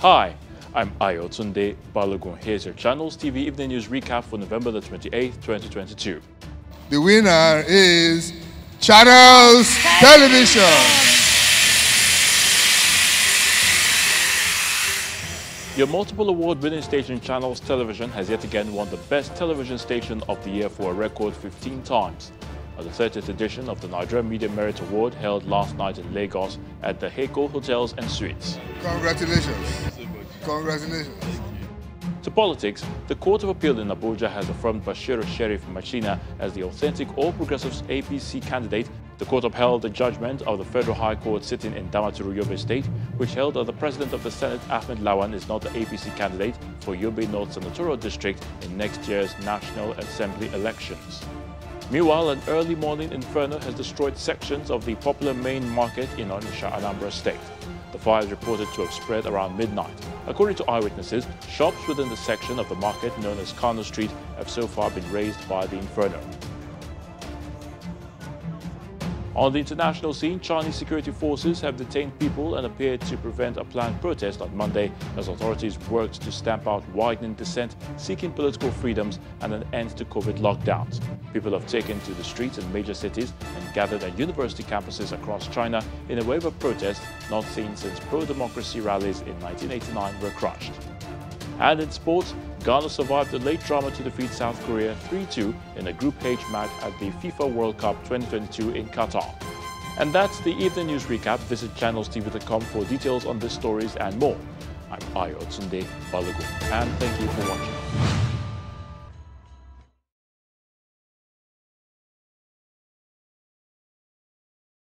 Hi, I'm Ayo Tunde Balogun. Here's your Channels TV Evening News recap for November the 28th, 2022. The winner is Channels Television. Your multiple award-winning station Channels Television has yet again won the Best Television Station of the Year for a record 15 times. At the 30th edition of the Nigerian Media Merit Award held last night in Lagos at the Eko Hotels and Suites. Congratulations. Congratulations. To politics, the Court of Appeal in Abuja has affirmed Bashiru Sheriff Machina as the authentic All Progressives APC candidate. The court upheld the judgment of the Federal High Court sitting in Damaturu, Yobe State, which held that the President of the Senate, Ahmed Lawan, is not the APC candidate for Yobe North Senatorial District in next year's National Assembly elections. Meanwhile, an early morning inferno has destroyed sections of the popular main market in Onitsha, Anambra State. The fire is reported to have spread around midnight. According to eyewitnesses, shops within the section of the market known as Kano Street have so far been razed by the inferno. On the international scene, Chinese security forces have detained people and appeared to prevent a planned protest on Monday as authorities worked to stamp out widening dissent, seeking political freedoms and an end to COVID lockdowns. People have taken to the streets in major cities and gathered at university campuses across China in a wave of protest not seen since pro-democracy rallies in 1989 were crushed. And in sports, Ghana survived a late drama to defeat South Korea 3-2 in a Group H match at the FIFA World Cup 2022 in Qatar. And that's the evening news recap. Visit channelstv.com for details on these stories and more. I'm Ayo Tunde Balogun, and thank you for watching.